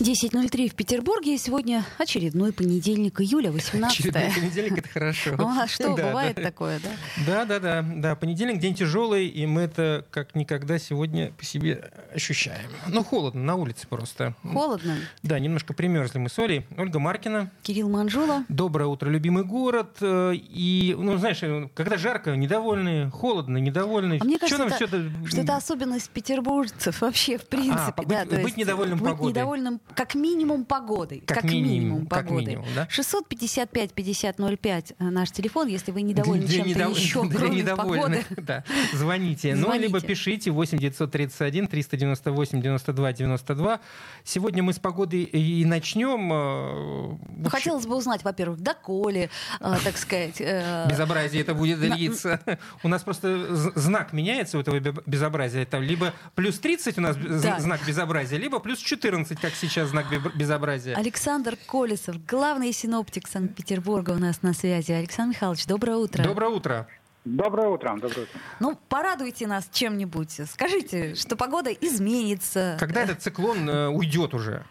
10.03 в Петербурге. Сегодня очередной понедельник, июля, 18 Очередной понедельник, это хорошо. Ну, а что, Да, бывает да. такое, да? Да, да, да, да. Понедельник день тяжелый, и мы это как никогда сегодня по себе ощущаем. Ну, холодно на улице просто. Холодно. Да, немножко примерзли мы с Олей. Ольга Маркина. Кирилл Манжула. Доброе утро, любимый город. Э, И, ну, знаешь, когда жарко, недовольны, холодно, недовольны. А мне кажется, нам это, всё это- что это особенность петербуржцев вообще, в принципе. побыть- да, быть недовольным быть погодой. недовольным как минимум погодой. Как минимум, как погодой. минимум, да? 655 50 05 э, наш телефон, если вы недовольны Для чем-то недов- еще, для кроме недовольных, погоды. да. Звоните. Ну, Звоните. либо пишите 8 931 398 92 92. Сегодня мы с погодой и начнем. э, Ну, хотелось бы узнать, во-первых, доколе, э, так сказать, э, Безобразие это будет длиться. У нас просто знак меняется у этого бе- безобразия. Там либо плюс 30 у нас Да. знак безобразия, либо плюс 14, как сейчас знак бе- безобразия. Александр Колесов, главный синоптик Санкт-Петербурга у нас на связи. Александр Михайлович, доброе утро. Доброе утро. Доброе утро, доброе утро. Ну, порадуйте нас чем-нибудь. Скажите, что погода изменится. Когда этот циклон э, уйдет уже?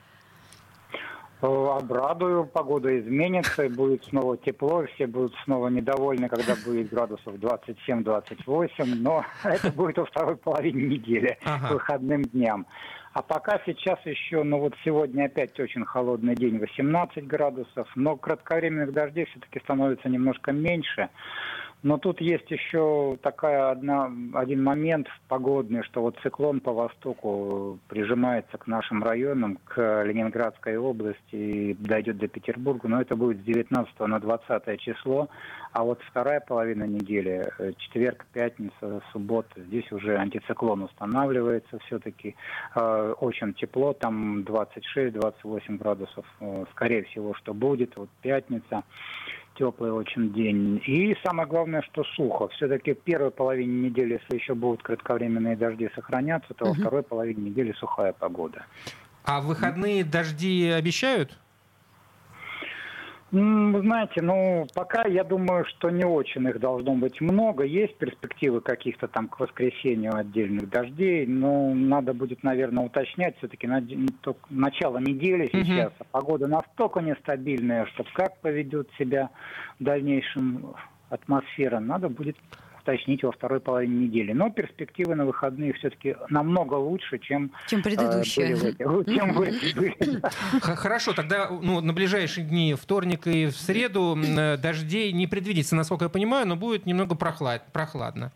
Э, Обрадую, погода изменится, и будет снова тепло, все будут снова недовольны, когда будет градусов 27-28, но это будет во второй половине недели, Ага. к выходным дням. А пока сейчас еще, ну вот сегодня опять очень холодный день, 18 градусов, но кратковременных дождей все-таки становится немножко меньше. Но тут есть еще такая одна, один момент погодный, что вот циклон по востоку прижимается к нашим районам, к Ленинградской области и дойдет до Петербурга, но это будет с 19 на 20 число. А вот вторая половина недели, э, четверг, пятница, суббота, здесь уже антициклон устанавливается все-таки. Э, Очень тепло, там 26-28 градусов, э, скорее всего, что будет. Вот пятница теплый очень день. И самое главное, что сухо. Все-таки в первой половине недели, если еще будут кратковременные дожди сохраняться, то во Мгм. второй половине недели сухая погода. А в выходные дожди обещают? Вы знаете, ну, пока я думаю, что не очень их должно быть много. Есть перспективы каких-то там к воскресенью отдельных дождей, но надо будет, наверное, уточнять. Все-таки начало недели сейчас, а погода настолько нестабильная, что как поведет себя в дальнейшем атмосфера, надо будет уточнить во второй половине недели. Но перспективы на выходные все-таки намного лучше, чем, Чем э, были были. Х- Хорошо, тогда ну, на ближайшие дни, вторник и в среду, э, дождей не предвидится, насколько я понимаю, но будет немного прохлад- прохладно.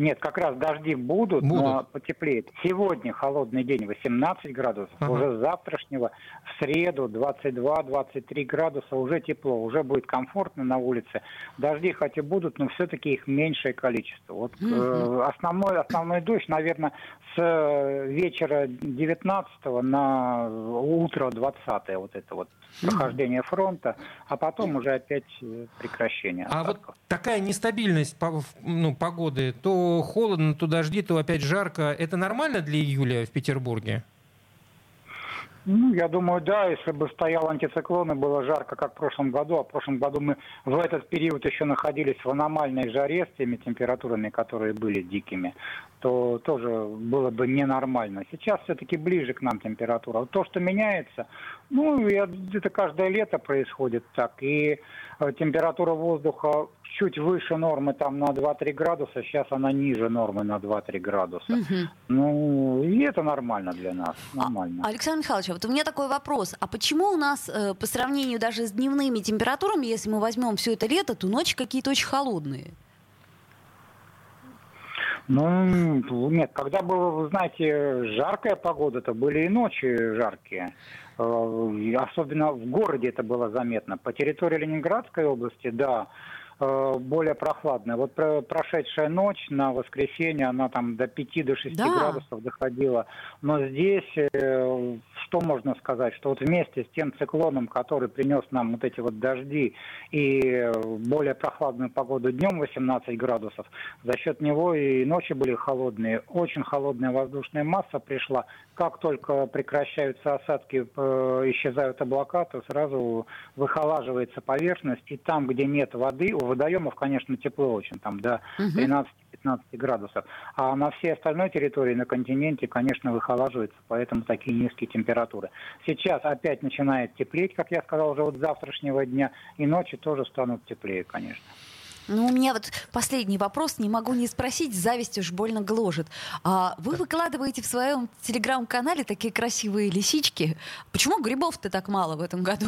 Нет, как раз дожди будут, Будут. но потеплеет. Сегодня холодный день 18 градусов, Ага. уже с завтрашнего в среду 22-23 градуса, уже тепло, уже будет комфортно на улице. Дожди хоть и будут, но все-таки их меньшее количество. Вот э, основной, основной дождь, наверное, с э, вечера 19 на утро 20 вот это вот прохождение фронта, а потом уже опять э, прекращение. А вот такая нестабильность ну, погоды, то холодно, то дожди, то опять жарко, это нормально для июля в Петербурге? Ну, я думаю, да, если бы стоял антициклон и было жарко, как в прошлом году, а в прошлом году мы в этот период еще находились в аномальной жаре с теми температурами, которые были дикими, то тоже было бы ненормально. Сейчас все-таки ближе к нам температура. То, что меняется, ну, это каждое лето происходит так, и э, температура воздуха чуть выше нормы там на 2-3 градуса, сейчас она ниже нормы на 2-3 градуса. Мгм. Ну, и это нормально для нас, нормально. А, Александр Михайлович, а вот у меня такой вопрос. А почему у нас э, по сравнению даже с дневными температурами, если мы возьмем все это лето, то ночи какие-то очень холодные? Ну, нет, когда было, вы знаете, жаркая погода, то были и ночи жаркие. Э, Особенно в городе это было заметно. По территории Ленинградской области, да, более прохладная. Вот прошедшая ночь на воскресенье, она там до 5 до 6 да. градусов доходила. Но здесь, э, что можно сказать, что вот вместе с тем циклоном, который принес нам вот эти вот дожди и более прохладную погоду днем 18 градусов, за счет него и ночи были холодные, очень холодная воздушная масса пришла. Как только прекращаются осадки, э, исчезают облака, то сразу выхолаживается поверхность, и там, где нет воды, у водоемов, конечно, тепло очень, там до 13-15 градусов. А на всей остальной территории, на континенте, конечно, выхолаживается, поэтому такие низкие температуры. Сейчас опять начинает теплеть, как я сказал, уже вот с завтрашнего дня, и ночи тоже станут теплее, конечно. Ну, у меня вот последний вопрос, не могу не спросить, зависть уж больно гложет. А вы выкладываете в своем телеграм-канале такие красивые лисички. Почему грибов-то так мало в этом году?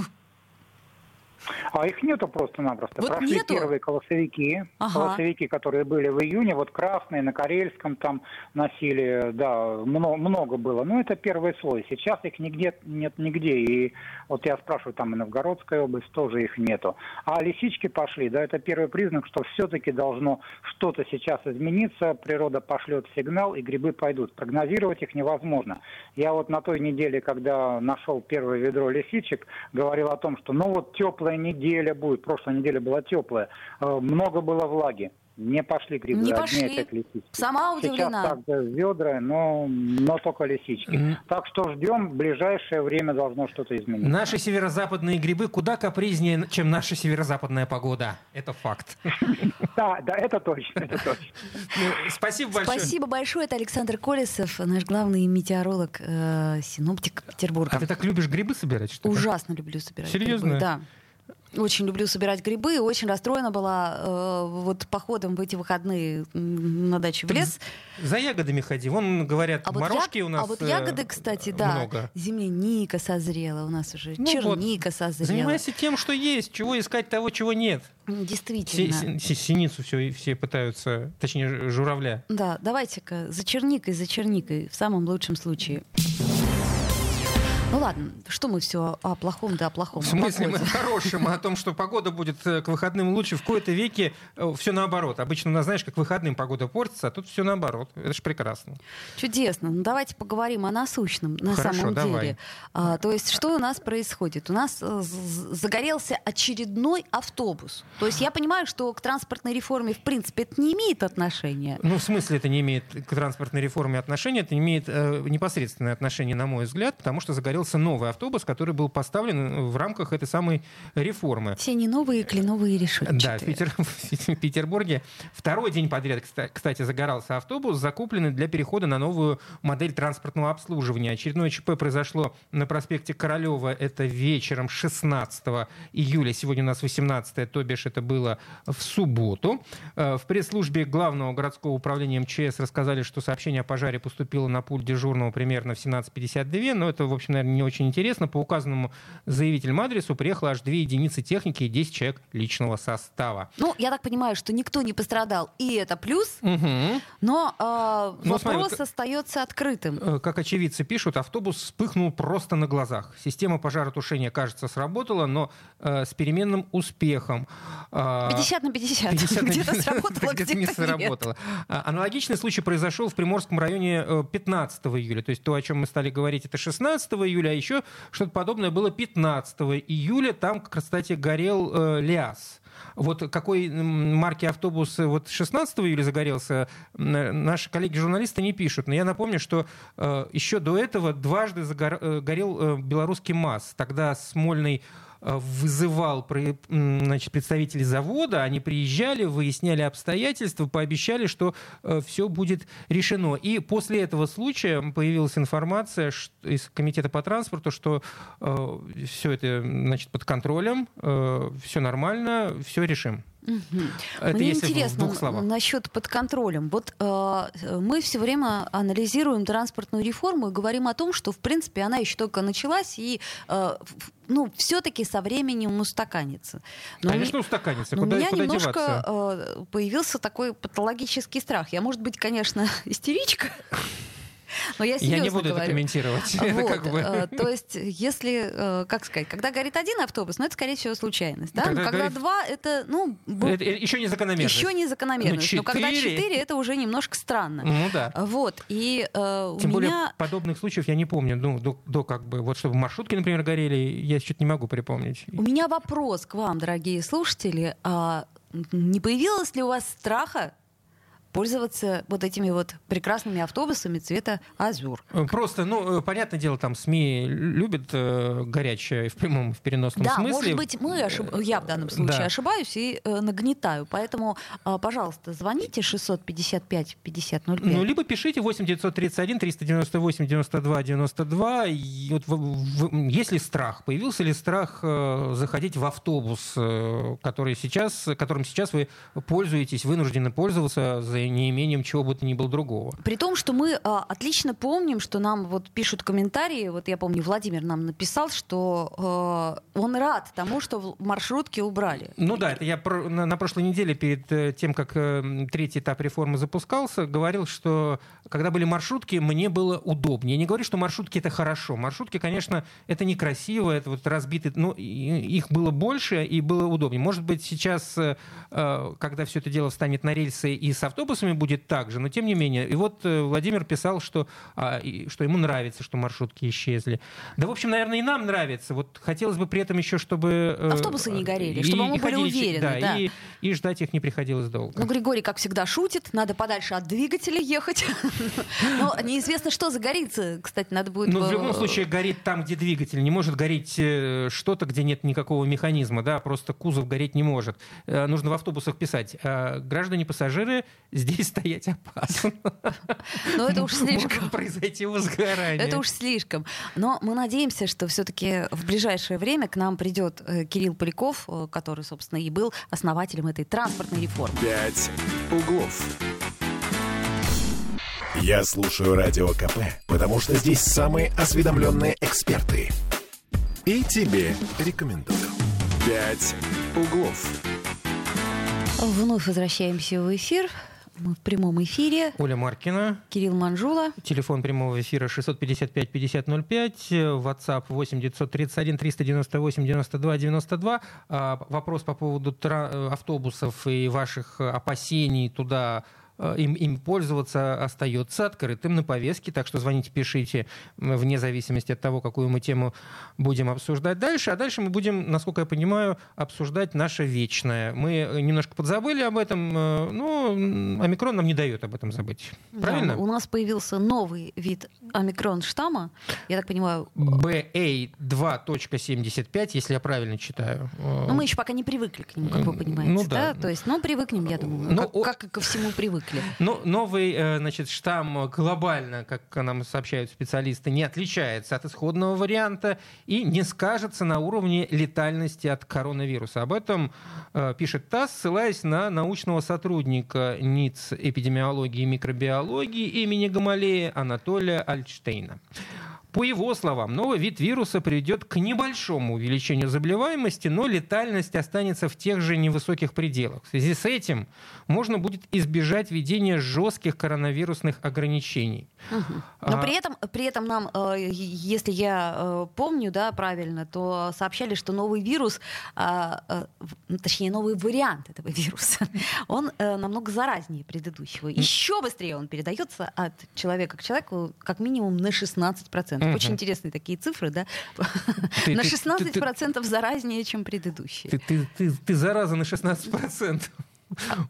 А их нету просто-напросто. Вот Прошли нету? первые колосовики, ага. колосовики, которые были в июне, вот красные на Карельском там носили, да, много, много было. Но это первый слой. Сейчас их нигде нет нигде. И вот я спрашиваю, там и Новгородская область тоже их нету. А лисички пошли, да, это первый признак, что все-таки должно что-то сейчас измениться, природа пошлет сигнал, и грибы пойдут. Прогнозировать их невозможно. Я вот на той неделе, когда нашел первое ведро лисичек, говорил о том, что ну вот теплое теплая неделя будет. Прошлая неделя была теплая. Э, много было влаги. Не пошли грибы, не одни пошли. опять лисички. Сама удивлена. Сейчас также ведра, но, но только лисички. Mm-hmm. Так что ждем, в ближайшее время должно что-то измениться. Наши северо-западные грибы куда капризнее, чем наша северо-западная погода. Это факт. Да, да, это точно, это точно. Ну, спасибо большое. Спасибо большое. Это Александр Колесов, наш главный метеоролог, э, синоптик Петербурга. А ты так любишь грибы собирать, что ли? Ужасно люблю собирать Серьезно? Да. Очень люблю собирать грибы, очень расстроена была э, вот походом в эти выходные на даче в лес. За ягодами ходи. Вон, говорят, а морожки вот у нас А вот ягоды, кстати, да. Много. Земляника созрела у нас уже, ну черника вот, созрела. Занимайся тем, что есть. Чего искать того, чего нет. Действительно. Си- синицу все, все пытаются, точнее, журавля. Да, давайте-ка за черникой, за черникой, в самом лучшем случае. Ну ладно, что мы все о плохом да о плохом. В смысле мы о хорошем, о том, что погода будет э, к выходным лучше. В кои-то веке э, все наоборот. Обычно у нас, знаешь, как выходным погода портится, а тут все наоборот. Это же прекрасно. Чудесно. Ну давайте поговорим о насущном на Хорошо, самом давай. деле. А, то есть что у нас происходит? У нас э, загорелся очередной автобус. То есть я понимаю, что к транспортной реформе в принципе это не имеет отношения. Ну в смысле это не имеет к транспортной реформе отношения, это имеет э, непосредственное отношение, на мой взгляд, потому что загорелся появился новый автобус, который был поставлен в рамках этой самой реформы. Все не новые, кленовые решетчатые. Да, в, Питер, в Петербурге второй день подряд, кстати, загорался автобус, закупленный для перехода на новую модель транспортного обслуживания. Очередное ЧП произошло на проспекте Королева. Это вечером 16 июля. Сегодня у нас 18, то бишь это было в субботу. Э, в пресс-службе главного городского управления МЧС рассказали, что сообщение о пожаре поступило на пульт дежурного примерно в 17.52, но это, в общем, наверное, не очень интересно. По указанному заявителям адресу приехало аж две единицы техники и 10 человек личного состава. Ну, я так понимаю, что никто не пострадал, и это плюс, угу. но, э, но вопрос смотри, вот, остается открытым. Э, как очевидцы пишут, автобус вспыхнул просто на глазах. Система пожаротушения, кажется, сработала, но э, с переменным успехом. 50 на 50. 50 где-то сработало, где-то не сработало. А, аналогичный случай произошел в Приморском районе 15 июля. То есть то, о чем мы стали говорить, это 16 июля, а еще что-то подобное было 15 июля. Там, кстати, горел э, ЛиАЗ. Вот какой марки автобус вот 16 июля загорелся, наши коллеги-журналисты не пишут. Но я напомню, что э, еще до этого дважды э, горел э, белорусский МАЗ. Тогда Смольный Э, вызывал значит, представителей завода, они приезжали, выясняли обстоятельства, пообещали, что э, все будет решено. И после этого случая появилась информация из комитета по транспорту, что э, все это значит, под контролем, все нормально, все решим. Угу. Это Мне интересно насчет под контролем. Вот э, мы все время анализируем транспортную реформу и говорим о том, что в принципе она еще только началась и э, ну все-таки со временем устаканится. Но Конечно, устаканится. Куда, у меня куда немножко деваться? Э, появился такой патологический страх. Я, может быть, конечно, истеричка. Но я, я не буду говорю. это комментировать. Вот. это как бы... Э, то есть, если, э, как сказать, когда горит один автобус, ну это, скорее всего, случайность. Да? Когда, когда горит... два, это, ну... Это еще не закономерность. Еще не закономерность. Но, но когда четыре, это уже немножко странно. Ну да. Вот. И э, Тем у более меня... подобных случаев я не помню. Ну, до, до как бы, вот чтобы маршрутки, например, горели, я что-то не могу припомнить. У меня вопрос к вам, дорогие слушатели. А не появилось ли у вас страха пользоваться вот этими вот прекрасными автобусами цвета азур. Просто, ну, э, понятное дело, там СМИ любят э, горячее в прямом, в переносном да, смысле. может быть, мы ошиб... я в данном случае да. ошибаюсь и э, нагнетаю. Поэтому, э, пожалуйста, звоните 655-5005. Ну, либо пишите 8 931 398 92 92. И вот в, в, есть ли страх? Появился ли страх э, заходить в автобус, э, который сейчас, которым сейчас вы пользуетесь, вынуждены пользоваться за неимением чего бы то ни было другого. При том, что мы а, отлично помним, что нам вот пишут комментарии, вот я помню, Владимир нам написал, что а, он рад тому, что маршрутки убрали. Ну да, это я про, на, на прошлой неделе перед э, тем, как э, третий этап реформы запускался, говорил, что когда были маршрутки, мне было удобнее. Я не говорю, что маршрутки это хорошо. Маршрутки, конечно, это некрасиво, это вот разбиты, но их было больше и было удобнее. Может быть, сейчас, э, э когда все это дело встанет на рельсы и с автобусом, автобусами будет так же, но тем не менее. И вот э, Владимир писал, что, а, и, что ему нравится, что маршрутки исчезли. Да, в общем, наверное, и нам нравится. Вот хотелось бы при этом еще, чтобы... Э, Автобусы не горели, и, чтобы мы были ходили, уверены. Да, да. И, и ждать их не приходилось долго. Ну, Григорий, как всегда, шутит. Надо подальше от двигателя ехать. Но неизвестно, что загорится. Кстати, надо будет... Ну, в любом случае, горит там, где двигатель. Не может гореть э, что-то, где нет никакого механизма. Да, просто кузов гореть не может. Нужно в автобусах писать. Граждане-пассажиры, здесь стоять опасно. Но это уж слишком. Может произойти возгорание. Это уж слишком. Но мы надеемся, что все-таки в ближайшее время к нам придет э, Кирилл Поляков, э, который, собственно, и был основателем этой транспортной реформы. Пять углов. Я слушаю Радио КП, потому что здесь самые осведомленные эксперты. И тебе рекомендую. «Пять углов». Вновь возвращаемся в эфир. Мы в прямом эфире. Оля Маркина. Кирилл Манжула. Телефон прямого эфира 655-5005. WhatsApp 8 931 398 92 92. Вопрос по поводу автобусов и ваших опасений туда Э, им, им пользоваться остается открытым на повестке, так что звоните, пишите, вне зависимости от того, какую мы тему будем обсуждать дальше. А дальше мы будем, насколько я понимаю, обсуждать наше вечное. Мы немножко подзабыли об этом, э, но омикрон нам не дает об этом забыть. Правильно? Да, у нас появился новый вид омикрон штамма, я так понимаю... BA2.75, если я правильно читаю. Но мы еще пока не привыкли к нему, как вы понимаете. Ну, да. да? То есть, ну, привыкнем, я думаю, ну, как, как и ко всему привыкли привыкли. Ну, новый, э, значит, штамм глобально, как нам сообщают специалисты, не отличается от исходного варианта и не скажется на уровне летальности от коронавируса. Об этом э, пишет ТАСС, ссылаясь на научного сотрудника НИЦ эпидемиологии и микробиологии имени Гамалея Анатолия Альтштейна. По его словам, новый вид вируса приведет к небольшому увеличению заболеваемости, но летальность останется в тех же невысоких пределах. В связи с этим можно будет избежать введения жестких коронавирусных ограничений. Угу. Но а... при, этом, при этом нам, э, если я э, помню да, правильно, то сообщали, что новый вирус, а, э, точнее новый вариант этого вируса, он намного заразнее предыдущего. Еще быстрее он передается от человека к человеку как минимум на 16%. Угу. Очень интересные такие цифры, да? Ты, на 16% ты, ты, заразнее, чем предыдущие. Ты, ты, ты, ты зараза на 16%.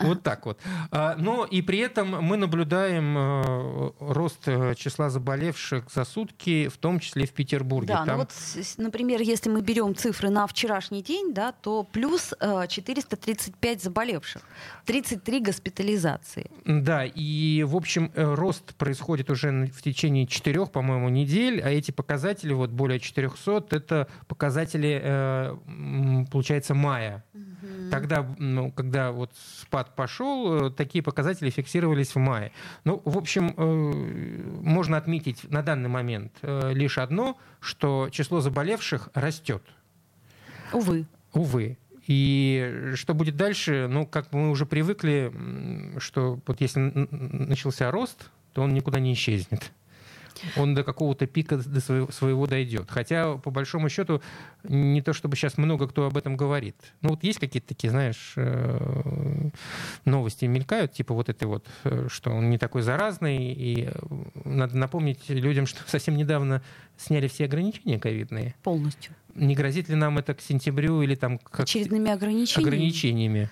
Вот так вот. А, но и при этом мы наблюдаем э, рост э, числа заболевших за сутки, в том числе в Петербурге. Да, ну Там... ну вот, например, если мы берем цифры на вчерашний день, да, то плюс 435 э, заболевших, 33 госпитализации. Да, и, в общем, рост происходит уже в течение четырех, по-моему, недель, а эти показатели, вот более 400, это показатели, получается, мая. Угу. Тогда, ну, когда вот спад пошел, э, такие показатели фиксировались в мае. Ну, в общем, э, можно отметить на данный момент э, лишь одно, что число заболевших растет. Увы. Увы. И что будет дальше, ну, как мы уже привыкли, что вот если начался рост, то он никуда не исчезнет. Он до какого-то пика до своего, своего дойдет. Хотя, по большому счету, не то чтобы сейчас много кто об этом говорит. Ну вот есть какие-то такие, знаешь, э, новости мелькают, типа вот это вот, э, что он не такой заразный, и надо напомнить людям, что совсем недавно сняли все ограничения ковидные. Полностью. Не грозит ли нам это к сентябрю или там... К... Очередными ограничениями? Ограничениями.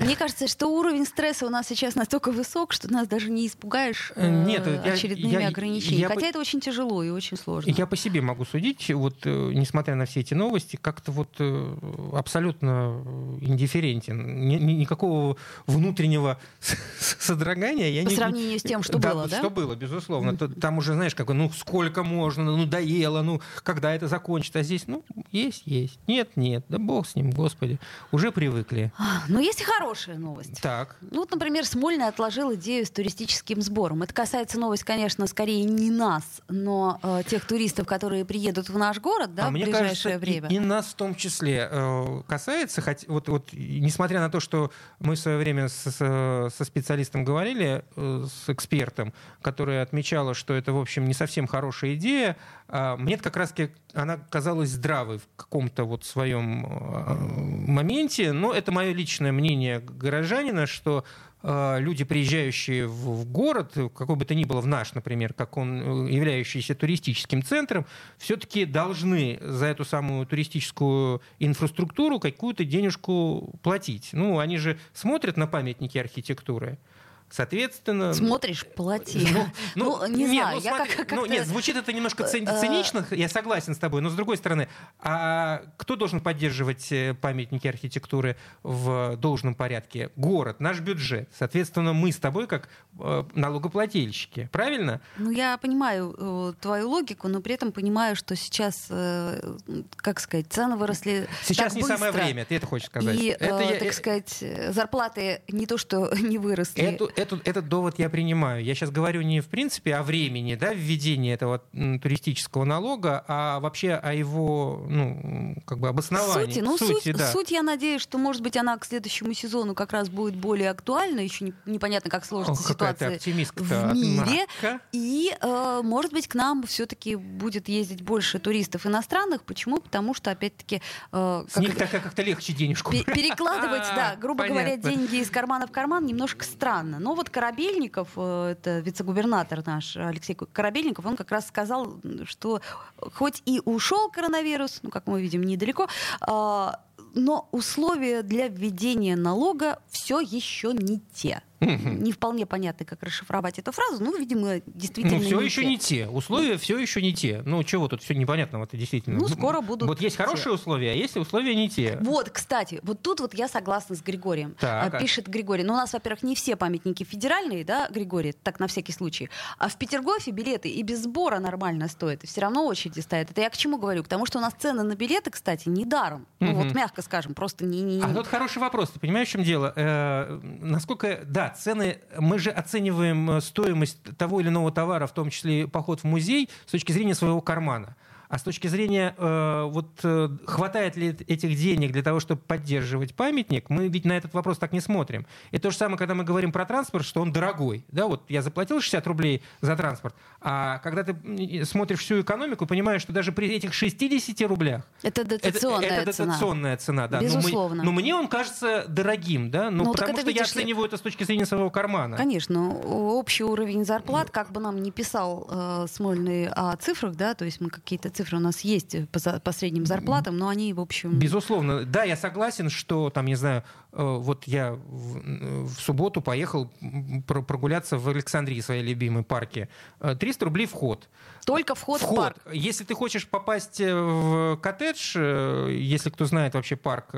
Мне кажется, что уровень стресса у нас сейчас настолько высок, что нас даже не испугаешь э, Нет, очередными я, ограничениями. Я, Хотя я, это очень тяжело и очень сложно. Я по себе могу судить, вот э, несмотря на все эти новости, как-то вот э, абсолютно индифферентен. Ни, никакого внутреннего содрогания я по не... По сравнению с тем, что да, было, да? Что было, безусловно. Там уже, знаешь, как ну сколько можно, ну доело, ну когда это закончится. А здесь, ну, есть, есть. Нет, нет. Да бог с ним, господи. Уже привыкли. Но есть и хорошая новость. Так. Ну, вот, например, Смольный отложил идею с туристическим сбором. Это касается новость, конечно, скорее не нас, но э, тех туристов, которые приедут в наш город да, а в мне ближайшее кажется, время. И, и нас в том числе э, касается, хоть, вот, вот, несмотря на то, что мы в свое время с, с, со специалистом говорили, э, с экспертом, которая отмечала, что это, в общем, не совсем хорошая идея, э, мне как раз она казалась здравой в каком-то вот своем э, моменте, но это мое личное личное мнение горожанина, что э, люди, приезжающие в, город, какой бы то ни было в наш, например, как он э, являющийся туристическим центром, все-таки должны за эту самую туристическую инфраструктуру какую-то денежку платить. Ну, они же смотрят на памятники архитектуры. Соответственно... Смотришь, плати. Ну, ну, ну не нет, знаю, ну, я смотри, как, как ну, Нет, звучит это немножко цинично, я согласен с тобой, но с другой стороны, а кто должен поддерживать э, памятники архитектуры в должном порядке? Город, наш бюджет. Соответственно, мы с тобой как э, налогоплательщики, правильно? Ну, я понимаю э, твою логику, но при этом понимаю, что сейчас, э, как сказать, цены выросли Сейчас не быстро, самое время, ты это хочешь сказать. И, это э, я, так сказать, зарплаты не то, что не выросли. Эту, этот, этот довод я принимаю. Я сейчас говорю не в принципе о времени да, введения этого туристического налога, а вообще о его ну, как бы обосновании. Сути, ну, сути, суть, да. суть, я надеюсь, что, может быть, она к следующему сезону как раз будет более актуальна. Еще не, непонятно, как сложится Ох, ситуация в мире. Марка. И, э, может быть, к нам все-таки будет ездить больше туристов иностранных. Почему? Потому что, опять-таки... Э, С них как, как-то легче денежку. Перекладывать, да, грубо говоря, деньги из кармана в карман немножко странно. Но вот Корабельников, э, это вице-губернатор наш Алексей Корабельников, он как раз сказал, что хоть и ушел коронавирус, ну, как мы видим, недалеко, а, но условия для введения налога все еще не те. Не вполне понятно, как расшифровать эту фразу, но, видимо, действительно ну, все не еще те. не те. Условия все еще не те. Ну, чего тут все непонятного это действительно. Ну, скоро будут Вот есть хорошие те. условия, а есть условия не те. Вот, кстати, вот тут вот я согласна с Григорием. Так, а Пишет Григорий. Ну, у нас, во-первых, не все памятники федеральные, да, Григорий, так на всякий случай. А в Петергофе билеты и без сбора нормально стоят. И все равно очереди стоят. Это я к чему говорю? К тому, что у нас цены на билеты, кстати, не даром. Ну, вот мягко скажем, просто не... не... А тут хороший вопрос. Ты понимаешь, в чем дело? Э, насколько, да, цены мы же оцениваем э, стоимость того или иного товара, в том числе поход в музей, с точки зрения своего кармана. А с точки зрения, э, вот э, хватает ли этих денег для того, чтобы поддерживать памятник, мы ведь на этот вопрос так не смотрим. И то же самое, когда мы говорим про транспорт, что он дорогой. Да, вот я заплатил 60 рублей за транспорт, а когда ты смотришь всю экономику, понимаешь, что даже при этих 60 рублях... Это дотационная это, это дотационная цена. да. Безусловно. Но, мы, но мне он кажется дорогим, да, ну, ну потому что я оцениваю это с точки зрения своего кармана. Конечно. Общий уровень зарплат, как бы нам не писал э, Смольный о цифрах, да, то есть мы какие-то цифры цифры у нас есть по, по средним зарплатам, но они, в общем... Безусловно. Да, я согласен, что, там, не знаю, э, вот я в, в субботу поехал прогуляться в Александрии, своей любимой парке. 300 э, рублей вход. Только вход, вход. в парк. Если ты хочешь попасть э, в коттедж, если кто знает вообще парк,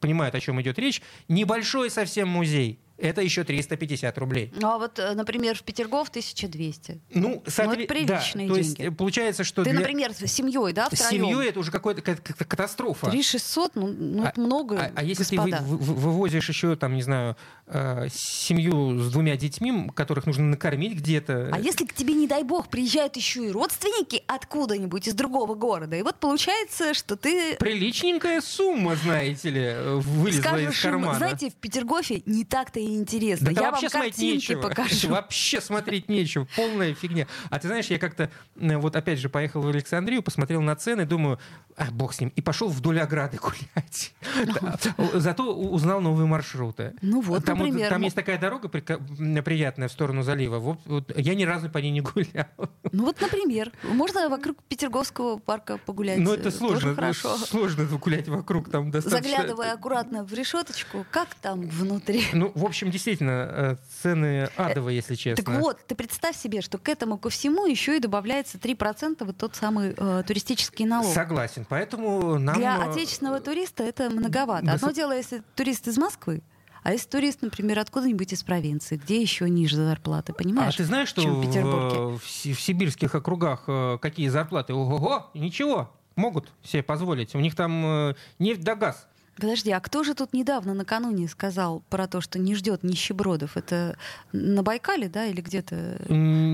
понимает, о чем идет речь, небольшой совсем музей это еще 350 рублей. Ну, а вот, э, например, в Петергоф 1200. Ну, соответ... ну это приличные да, то деньги. есть получается, что... Ты, для... например, с семьей, да, втроем? С семьей это уже какая-то катастрофа. 3600, ну, ну а, это много, А, а если господа. ты вы, вы, вывозишь еще, там, не знаю, э, семью с двумя детьми, которых нужно накормить где-то... А если к тебе, не дай бог, приезжают еще и родственники откуда-нибудь из другого города, и вот получается, что ты... Приличненькая сумма, знаете ли, вылезла Скажешь из кармана. Им, знаете, в Петергофе не так-то и интересно. Да я вообще вам смотреть нечего. покажу. Вообще смотреть нечего. Полная фигня. А ты знаешь, я как-то, вот опять же, поехал в Александрию, посмотрел на цены, думаю, а, бог с ним, и пошел вдоль ограды гулять. Зато узнал новые маршруты. Ну вот, там, например. Там есть такая дорога приятная в сторону залива. Я ни разу по ней не гулял. Ну вот, например. Можно вокруг Петерговского парка погулять. Ну это сложно. хорошо. Сложно гулять вокруг там достаточно. Заглядывая аккуратно в решеточку, как там внутри. Ну, в общем, действительно, э, цены адовые, если честно. Так вот, ты представь себе, что к этому ко всему еще и добавляется 3% вот тот самый э, туристический налог. Согласен. Поэтому нам... Для э, отечественного туриста это многовато. Одно дело, если турист из Москвы, а если турист, например, откуда-нибудь из провинции, где еще ниже зарплаты, понимаешь? А ты знаешь, что в, в, в сибирских округах э, какие зарплаты? Ого-го, ничего, могут себе позволить. У них там нефть да газ. Подожди, а кто же тут недавно, накануне сказал про то, что не ждет нищебродов? Это на Байкале, да, или где-то?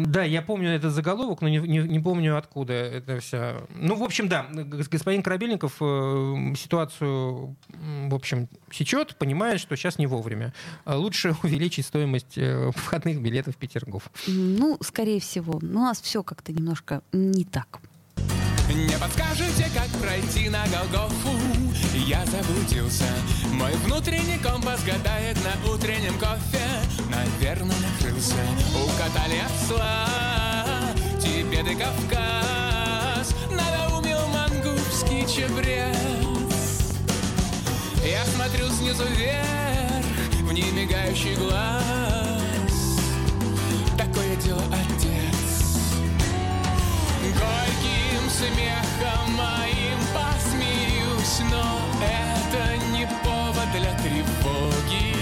Да, я помню этот заголовок, но не, не, не помню, откуда это все. Ну, в общем, да, господин Корабельников э, ситуацию, в общем, сечет, понимает, что сейчас не вовремя. А лучше увеличить стоимость э, входных билетов в Петергоф. Ну, скорее всего. У нас все как-то немножко не так. Не подскажете, как пройти на Голгофу? Я заблудился. Мой внутренний компас гадает на утреннем кофе. Наверное, накрылся. Укатали осла. Тебе Кавказ. Надоумил мангурский чебрец. Я смотрю снизу вверх В немигающий глаз. Такое дело отец смехом моим посмеюсь, но это не повод для тревоги.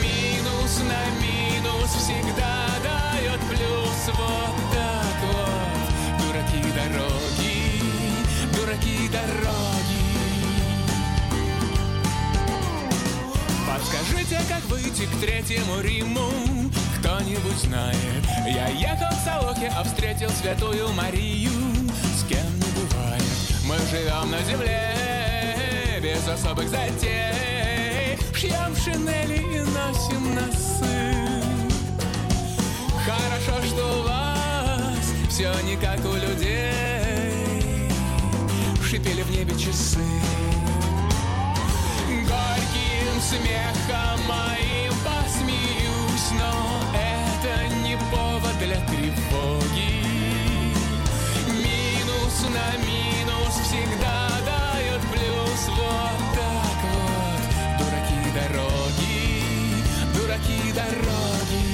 Минус на минус всегда дает плюс, вот так вот. Дураки дороги, дураки дороги. Подскажите, как выйти к третьему Риму? кто-нибудь знает Я ехал в Салохе, а встретил святую Марию Мы живем на земле Без особых затей. Шьем шинели и носим носы. Хорошо, что у вас Все не как у людей. Шипели в небе часы. Горьким смехом моим посмеюсь, но для тревоги. Минус на минус дороги.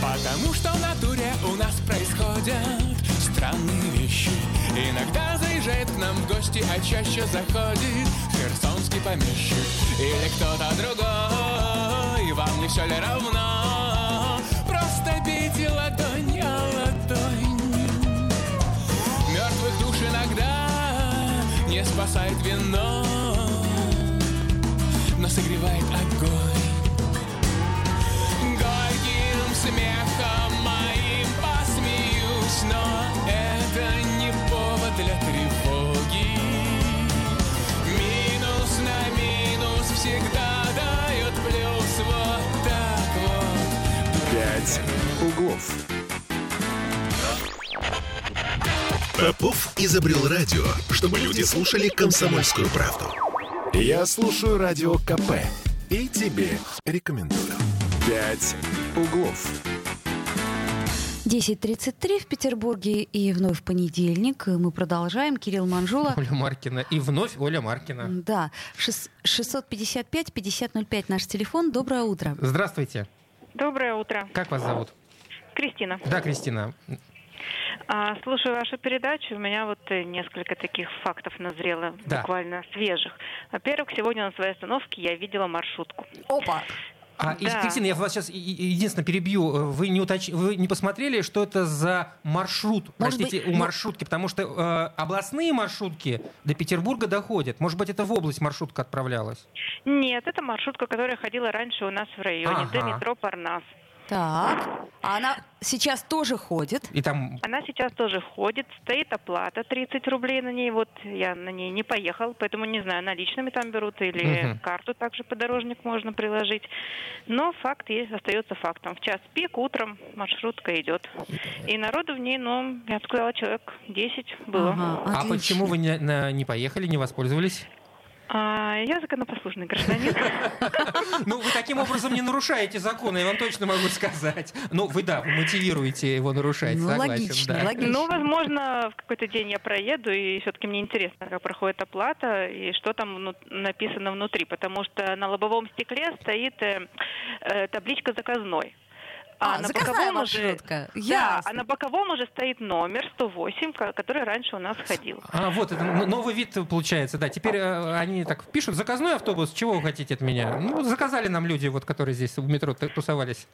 Потому что в натуре у нас происходят странные вещи. Иногда заезжает к нам в гости, а чаще заходит херсонский помещик или кто-то другой вам не все ли равно? Просто бейте ладонь о ладонь. Мертвых душ иногда не спасает вино, но согревает огонь. Горьким смехом моим посмеюсь, но это не повод для тревоги. Минус на минус всегда дает плюс вот так вот. Пять углов. Попов изобрел радио, чтобы люди слушали комсомольскую правду. Я слушаю радио КП и тебе рекомендую. «Пять углов». 10.33 в Петербурге и вновь понедельник. Мы продолжаем. Кирилл Манжула. Оля Маркина. И вновь Оля Маркина. Да. 655-5005 наш телефон. Доброе утро. Здравствуйте. Доброе утро. Как вас зовут? Кристина. Да, Кристина. А, слушаю вашу передачу. У меня вот э, несколько таких фактов назрело, да. буквально свежих. Во-первых, сегодня на своей остановке я видела маршрутку. Опа! А, да. Кристина, я вас сейчас единственное перебью. Вы не, уточ... вы не посмотрели, что это за маршрут, Может простите, быть, у ну маршрутки? Потому что э, областные маршрутки до Петербурга доходят. Может быть, это в область маршрутка отправлялась? Нет, это маршрутка, которая ходила раньше у нас в районе, ага. до метро Парнас. Так. А она сейчас тоже ходит? И там... Она сейчас тоже ходит. Стоит оплата 30 рублей на ней. Вот я на ней не поехал, поэтому не знаю, наличными там берут или угу. карту также подорожник можно приложить. Но факт есть, остается фактом. В час пик утром маршрутка идет. И народу в ней, ну, я бы сказала, человек 10 было. Ага, а почему вы не, на, не поехали, не воспользовались? А, я законопослушный гражданин. Ну, вы таким образом не нарушаете законы, я вам точно могу сказать. Ну, вы, да, вы мотивируете его нарушать, ну, согласен. Логично, да. логично. Ну, возможно, в какой-то день я проеду, и все-таки мне интересно, как проходит оплата, и что там написано внутри, потому что на лобовом стекле стоит э, э, табличка «Заказной». А, а на боковом маршрутка. Уже, да, а на боковом уже стоит номер 108, который раньше у нас ходил. А вот это новый вид получается, да. Теперь э, они так пишут: заказной автобус. Чего вы хотите от меня? Ну заказали нам люди, вот которые здесь в метро тусовались.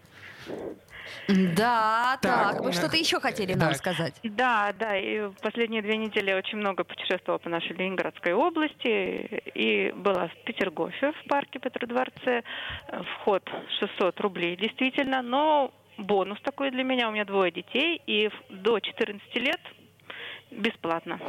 Да, так, так. Вы что-то еще хотели нам сказать? Да, да, и в последние две недели я очень много путешествовала по нашей Ленинградской области, и была в Петергофе в парке Петродворце, вход 600 рублей, действительно, но бонус такой для меня, у меня двое детей, и до 14 лет бесплатно.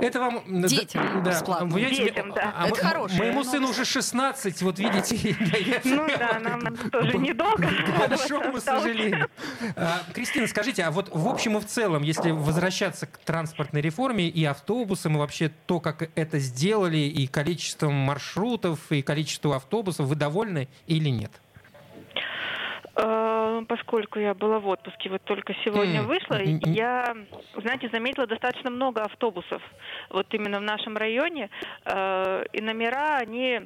Это вам... Детям да, бесплатно. Вы, Детям, да. А, Это а, хорошее. Моему сыну уже 16, вот видите. Ну да, нам тоже недолго. К большому сожалению. А, Кристина, скажите, а вот в общем и в целом, если возвращаться к транспортной реформе и автобусам, и вообще то, как это сделали, и количеством маршрутов, и количеством автобусов, вы довольны или нет? Э, поскольку я была в отпуске, вот только сегодня вышла, я, знаете, заметила достаточно много автобусов. Вот именно в нашем районе. Э, и номера, они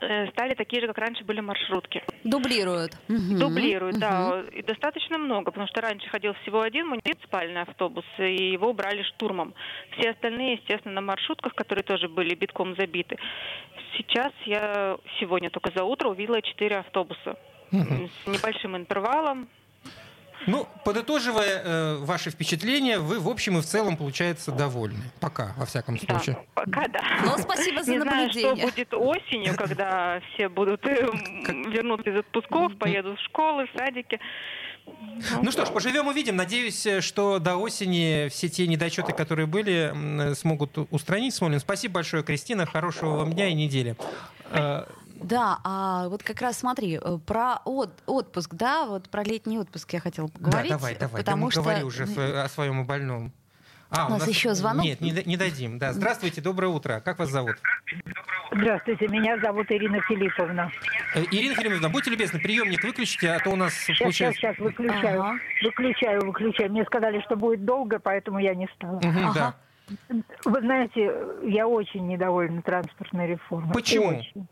э, стали такие же, как раньше были маршрутки. Дублируют. Дублируют, угу. да. И достаточно много, потому что раньше ходил всего один муниципальный автобус, и его брали штурмом. Все остальные, естественно, на маршрутках, которые тоже были битком забиты. Сейчас я сегодня только за утро увидела четыре автобуса с небольшим интервалом. Ну, подытоживая э, ваши впечатления, вы в общем и в целом, получается, довольны. Пока, во всяком случае. Да, пока да. Ну, спасибо за Не наблюдение. знаю, что будет осенью, когда все будут э, вернуться из отпусков, поедут в школы, в садики. Ну что ж, поживем увидим. Надеюсь, что до осени все те недочеты, которые были, смогут устранить Смолин. Спасибо большое, Кристина. Хорошего вам дня и недели. Да, а вот как раз смотри, э, про от, отпуск, да, вот про летний отпуск я хотела поговорить. Да, давай, давай, потому да, что... говори уже о своем больном. А, у нас, у нас еще звонок? Нет, не, не дадим. Да, здравствуйте, доброе утро. Как вас зовут? Здравствуйте, меня зовут Ирина Филипповна. Э, Ирина Филипповна, будьте любезны, приемник выключите, а то у нас сейчас, получается... Сейчас, сейчас, выключаю. Ага. Выключаю, выключаю. Мне сказали, что будет долго, поэтому я не стала. Угу, ага. да. Вы знаете, я очень недовольна транспортной реформой. Почему? Очень.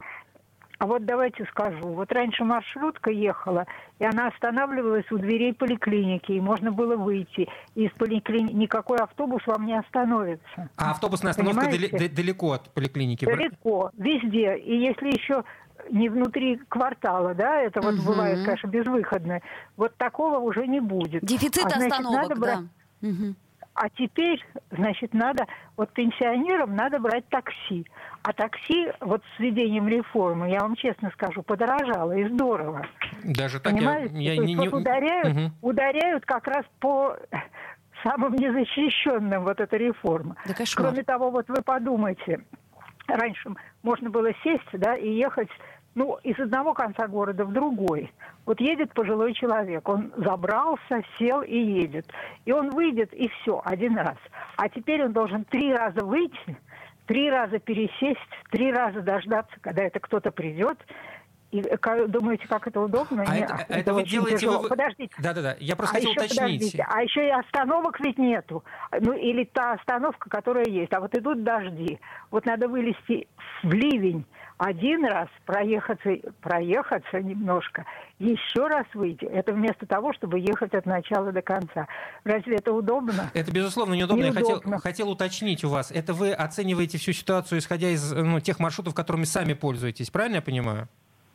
А вот давайте скажу. Вот раньше маршрутка ехала, и она останавливалась у дверей поликлиники, и можно было выйти. И из поликлиники никакой автобус вам не остановится. А автобусная остановка дали- далеко от поликлиники? Далеко, везде. И если еще не внутри квартала, да, это вот угу. бывает, конечно, безвыходно. Вот такого уже не будет. Дефицит а, значит, остановок, надо брать... да. Угу. А теперь, значит, надо, вот пенсионерам надо брать такси. А такси, вот с введением реформы, я вам честно скажу, подорожало и здорово. Даже так Понимаете? я, я не, не... Вот ударяют, угу. ударяют как раз по самым незащищенным вот эта реформа. Да Кроме того, вот вы подумайте, раньше можно было сесть, да, и ехать ну, из одного конца города в другой. Вот едет пожилой человек, он забрался, сел и едет. И он выйдет, и все, один раз. А теперь он должен три раза выйти, три раза пересесть, три раза дождаться, когда это кто-то придет. И думаете, как это удобно? А Нет, это, это, это вы делаете... Тяжело. Вы... Подождите. Да-да-да, я просто а хотел еще, уточнить. Подождите. А еще и остановок ведь нету. Ну, или та остановка, которая есть. А вот идут дожди. Вот надо вылезти в ливень один раз проехаться, проехаться немножко, еще раз выйти. Это вместо того, чтобы ехать от начала до конца. Разве это удобно? Это, безусловно, неудобно. неудобно. Я хотел, хотел уточнить у вас. Это вы оцениваете всю ситуацию, исходя из ну, тех маршрутов, которыми сами пользуетесь. Правильно я понимаю?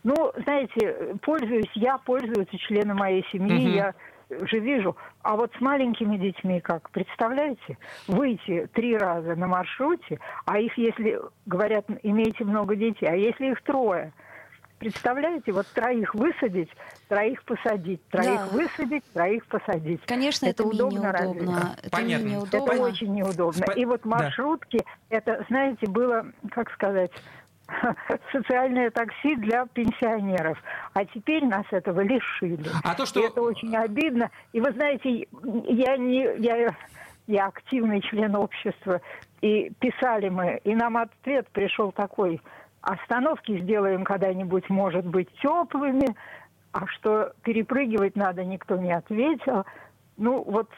Ну, знаете, пользуюсь я, пользуются члены моей семьи. Угу. Я же вижу. А вот с маленькими детьми как? Представляете? Выйти три раза на маршруте, а их, если, говорят, имеете много детей, а если их трое, Представляете, вот троих высадить, троих посадить, троих да. высадить, троих посадить. Конечно, это, это удобно, неудобно. Это Понятно. неудобно. Это очень неудобно. Спа... И вот маршрутки, да. это, знаете, было, как сказать, социальное такси для пенсионеров. А теперь нас этого лишили. А то, что... И это очень обидно. И вы знаете, я не... Я, я активный член общества. И писали мы, и нам ответ пришел такой, остановки сделаем когда-нибудь, может быть, теплыми, а что перепрыгивать надо, никто не ответил. Ну, вот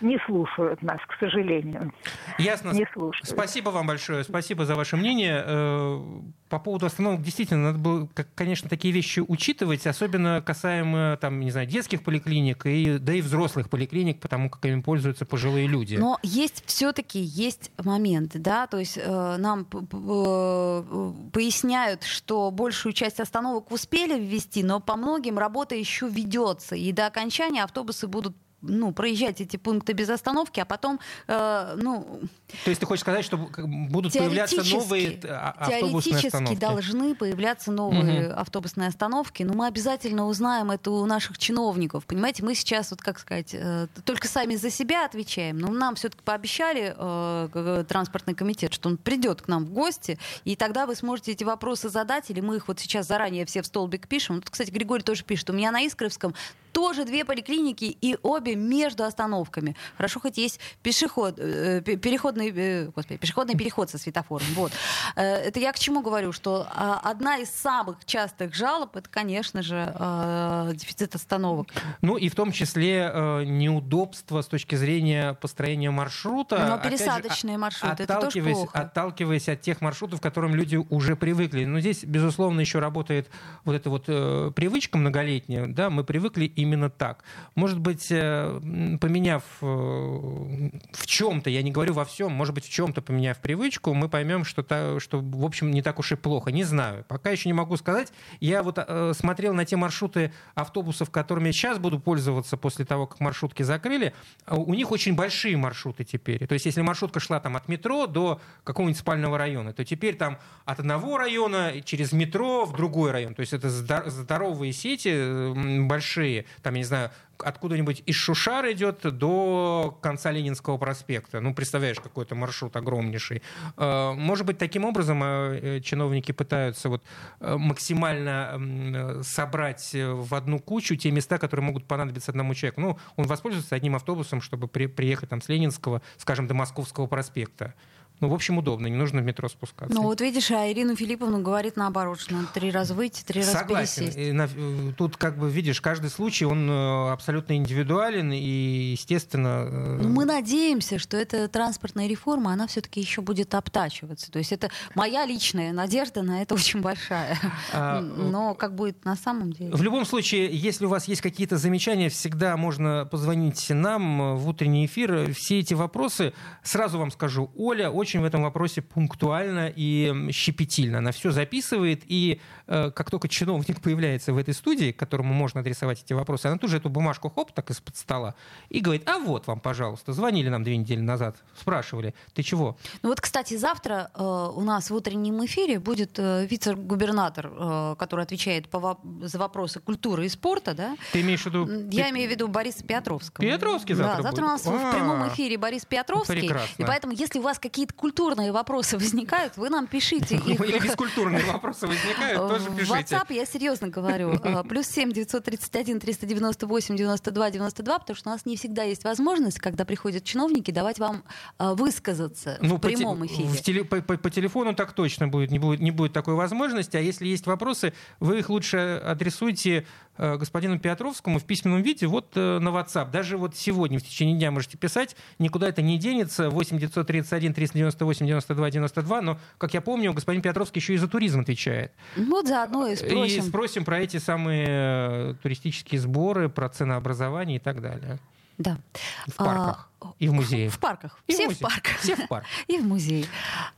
не слушают нас, к сожалению. Ясно. Не слушают. Спасибо вам большое. Спасибо за ваше мнение. Э, по поводу остановок действительно надо было, конечно, такие вещи учитывать, особенно касаемо там, не знаю, детских поликлиник, и, да и взрослых поликлиник, потому как ими пользуются пожилые люди. Но есть все-таки есть моменты, да, то есть э, нам э, поясняют, что большую часть остановок успели ввести, но по многим работа еще ведется, и до окончания автобусы будут ну, проезжать эти пункты без остановки, а потом, э, ну... То есть ты хочешь сказать, что будут появляться новые а, автобусные остановки? должны появляться новые угу. автобусные остановки, но мы обязательно узнаем это у наших чиновников. Понимаете, мы сейчас, вот как сказать, э, только сами за себя отвечаем, но нам все-таки пообещали э, транспортный комитет, что он придет к нам в гости, и тогда вы сможете эти вопросы задать, или мы их вот сейчас заранее все в столбик пишем. Тут, кстати, Григорий тоже пишет, у меня на Искровском тоже две поликлиники, и обе между остановками. Хорошо, хоть есть пешеход, э, переходный, э, господи, пешеходный переход со светофором. Вот. Э, это я к чему говорю, что э, одна из самых частых жалоб, это, конечно же, э, дефицит остановок. Ну и в том числе э, неудобство с точки зрения построения маршрута. Но пересадочные же, маршруты, это тоже плохо. Отталкиваясь от тех маршрутов, к которым люди уже привыкли. Но здесь, безусловно, еще работает вот эта вот э, привычка многолетняя. Да, мы привыкли именно так. Может быть, э, поменяв э, в чем-то, я не говорю во всем, может быть, в чем-то поменяв привычку, мы поймем, что, та, что, в общем, не так уж и плохо. Не знаю. Пока еще не могу сказать. Я вот э, смотрел на те маршруты автобусов, которыми я сейчас буду пользоваться после того, как маршрутки закрыли. У них очень большие маршруты теперь. То есть, если маршрутка шла там от метро до какого-нибудь спального района, то теперь там от одного района через метро в другой район. То есть, это здоровые сети большие там, я не знаю, откуда-нибудь из Шушар идет до конца Ленинского проспекта. Ну, представляешь, какой-то маршрут огромнейший. Э, может быть, таким образом э, чиновники пытаются вот э, максимально собрать в одну кучу те места, которые могут понадобиться одному человеку. Ну, он воспользуется одним автобусом, чтобы приехать там с Ленинского, скажем, до Московского проспекта. Ну, в общем, удобно, не нужно в метро спускаться. Ну, вот видишь, а Ирина Филипповна говорит наоборот, что надо три раза выйти, три раза Согласен. пересесть. И на, тут, как бы, видишь, каждый случай, он э, абсолютно индивидуален, и, естественно... Э, ну, мы надеемся, что эта транспортная реформа, она все-таки еще будет обтачиваться. То есть это моя личная надежда на это очень большая. А, Но как будет на самом деле? В любом случае, если у вас есть какие-то замечания, всегда можно позвонить нам в утренний эфир. Все эти вопросы, сразу вам скажу, Оля очень очень в этом вопросе пунктуально и щепетильно. Она все записывает, и э, как только чиновник появляется в этой студии, которому можно адресовать эти вопросы, она тут же эту бумажку хоп, так из-под стола, и говорит, а вот вам, пожалуйста, звонили нам две недели назад, спрашивали, ты чего? Ну вот, кстати, завтра э, у нас в утреннем эфире будет э, вице-губернатор, э, который отвечает по, за вопросы культуры и спорта, да? Ты имеешь в виду? Я имею в виду Бориса Петровского. Петровский завтра Да, завтра будет? у нас А-а-а. в прямом эфире Борис Петровский. Прекрасно. И поэтому, если у вас какие-то культурные вопросы возникают, вы нам пишите. Их. Или бескультурные вопросы возникают, тоже пишите. WhatsApp, я серьезно говорю, а, плюс 7 931 398 92 92, потому что у нас не всегда есть возможность, когда приходят чиновники, давать вам а, высказаться ну, в прямом по, эфире. В теле, по, по, по телефону так точно будет не, будет, не будет такой возможности, а если есть вопросы, вы их лучше адресуйте Э, господину Петровскому в письменном виде вот э, на WhatsApp. Даже вот сегодня в течение дня можете писать, никуда это не денется. 8 931 398 92 92. Но, как я помню, господин Петровский еще и за туризм отвечает. Вот заодно и спросим. И спросим про эти самые э, туристические сборы, про ценообразование и так далее. Да. В парках. А, и в музеях. В парках. И Все в, в парках. Все в парках. И в музее.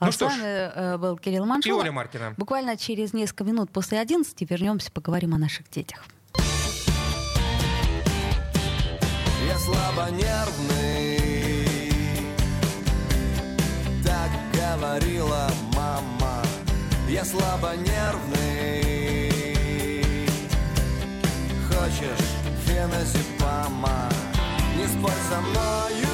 Ну а что с вами ж. был Кирилл Маншула. И Оля Маркина. Буквально через несколько минут после 11 вернемся, поговорим о наших детях. я слабонервный говорила мама, я слабонервный. Хочешь феназепама, не спорь со мною.